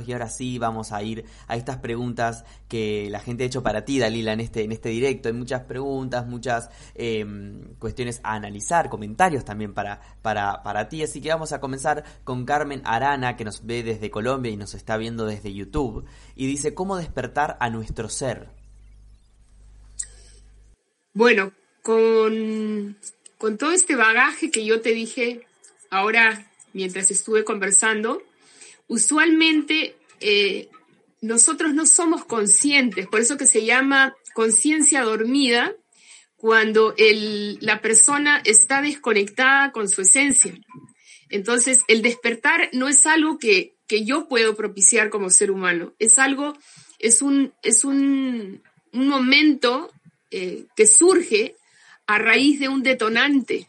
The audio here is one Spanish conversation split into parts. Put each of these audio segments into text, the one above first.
y ahora sí vamos a ir a estas preguntas que la gente ha hecho para ti, Dalila, en este, en este directo. Hay muchas preguntas, muchas em, cuestiones a analizar, comentarios también para, para, para ti. Así que vamos a comenzar con Carmen Arana, que nos ve desde Colombia y nos está viendo desde YouTube. Y dice, ¿cómo despertar a nuestro ser? Bueno, con, con todo este bagaje que yo te dije ahora mientras estuve conversando, usualmente eh, nosotros no somos conscientes, por eso que se llama conciencia dormida, cuando la persona está desconectada con su esencia. Entonces, el despertar no es algo que, yo puedo propiciar como ser humano, es algo, es un, es un, momento eh, que surge a raíz de un detonante.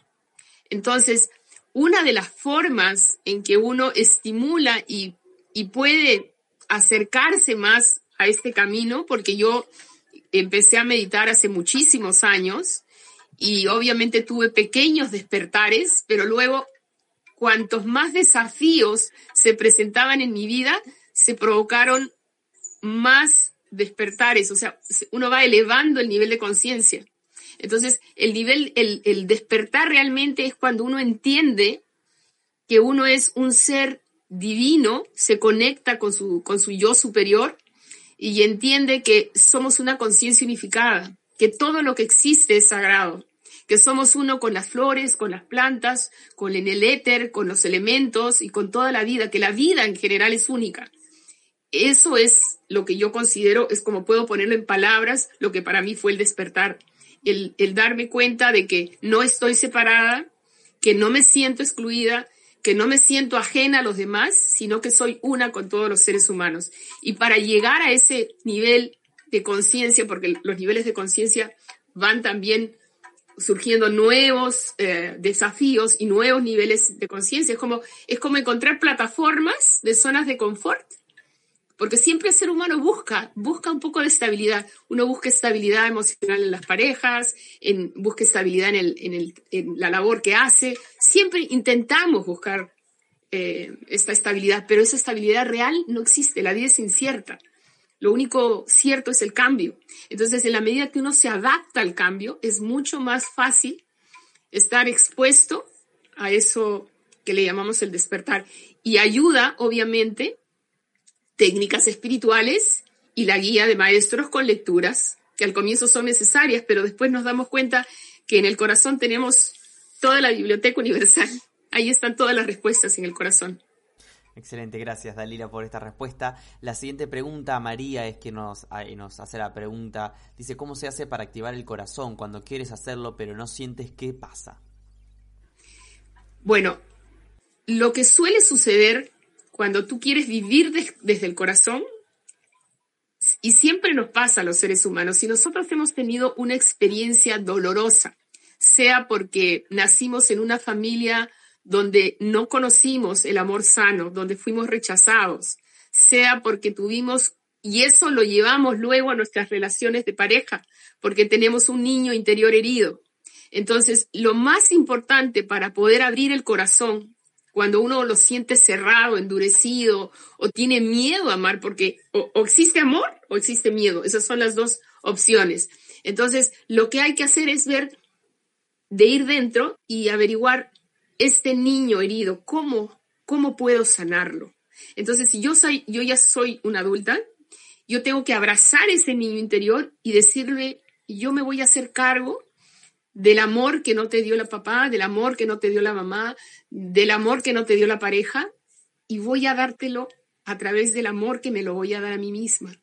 Entonces, una de las formas en que uno estimula y, puede acercarse más a este camino, porque yo empecé a meditar hace muchísimos años y obviamente tuve pequeños despertares, pero luego cuantos más desafíos se presentaban en mi vida, se provocaron más despertares, o sea, uno va elevando el nivel de conciencia. Entonces, el nivel, el, despertar realmente es cuando uno entiende que uno es un ser divino, se conecta con su, con su yo superior y entiende que somos una conciencia unificada, que todo lo que existe es sagrado, que somos uno con las flores, con las plantas, con el éter, con los elementos y con toda la vida, que la vida en general es única. Eso es lo que yo considero, es como puedo ponerlo en palabras, lo que para mí fue el despertar el, darme cuenta de que no estoy separada, que no me siento excluida, que no me siento ajena a los demás, sino que soy una con todos los seres humanos. Y para llegar a ese nivel de conciencia, porque los niveles de conciencia van también surgiendo nuevos eh, desafíos y nuevos niveles de conciencia. Es como, es como encontrar plataformas de zonas de confort porque siempre el ser humano busca, busca un poco de estabilidad. Uno busca estabilidad emocional en las parejas, en, busca estabilidad en, el, en, el, en la labor que hace. Siempre intentamos buscar eh, esta estabilidad, pero esa estabilidad real no existe, la vida es incierta. Lo único cierto es el cambio. Entonces, en la medida que uno se adapta al cambio, es mucho más fácil estar expuesto a eso que le llamamos el despertar. Y ayuda, obviamente, técnicas espirituales y la guía de maestros con lecturas, que al comienzo son necesarias, pero después nos damos cuenta que en el corazón tenemos toda la biblioteca universal. Ahí están todas las respuestas en el corazón. Excelente, gracias Dalila por esta respuesta. La siguiente pregunta, María, es que nos, nos hace la pregunta, dice, ¿cómo se hace para activar el corazón cuando quieres hacerlo pero no sientes qué pasa? Bueno, lo que suele suceder cuando tú quieres vivir desde el corazón, y siempre nos pasa a los seres humanos, si nosotros hemos tenido una experiencia dolorosa, sea porque nacimos en una familia donde no conocimos el amor sano, donde fuimos rechazados, sea porque tuvimos, y eso lo llevamos luego a nuestras relaciones de pareja, porque tenemos un niño interior herido. Entonces, lo más importante para poder abrir el corazón cuando uno lo siente cerrado, endurecido o tiene miedo a amar, porque o, existe amor o existe miedo. Esas son las dos opciones. Entonces, lo que hay que hacer es ver, de ir dentro y averiguar este niño herido, cómo, cómo puedo sanarlo. Entonces, si yo soy, yo ya soy una adulta, yo tengo que abrazar ese niño interior y decirle, yo me voy a hacer cargo del amor que no te dio la papá, del amor que no te dio la mamá, del amor que no te dio la pareja, y voy a dártelo a través del amor que me lo voy a dar a mí misma.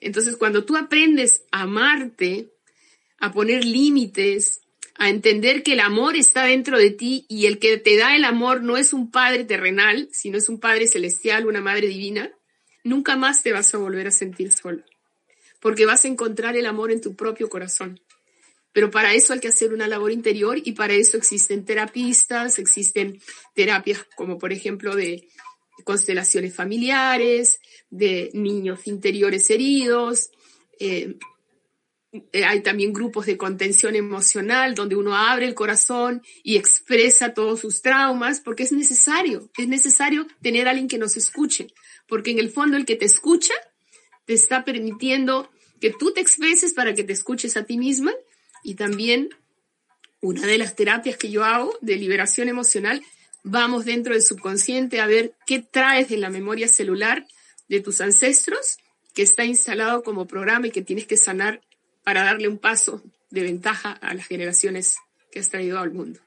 Entonces, cuando tú aprendes a amarte, a poner límites, a entender que el amor está dentro de ti y el que te da el amor no es un padre terrenal, sino es un padre celestial, una madre divina, nunca más te vas a volver a sentir solo, porque vas a encontrar el amor en tu propio corazón. Pero para eso hay que hacer una labor interior y para eso existen terapistas, existen terapias como por ejemplo de constelaciones familiares, de niños interiores heridos. Eh, eh, hay también grupos de contención emocional donde uno abre el corazón y expresa todos sus traumas porque es necesario, es necesario tener a alguien que nos escuche, porque en el fondo el que te escucha te está permitiendo que tú te expreses para que te escuches a ti misma y también una de las terapias que yo hago de liberación emocional, vamos dentro del subconsciente a ver qué traes de la memoria celular de tus ancestros que está instalado como programa y que tienes que sanar para darle un paso de ventaja a las generaciones que has traído al mundo.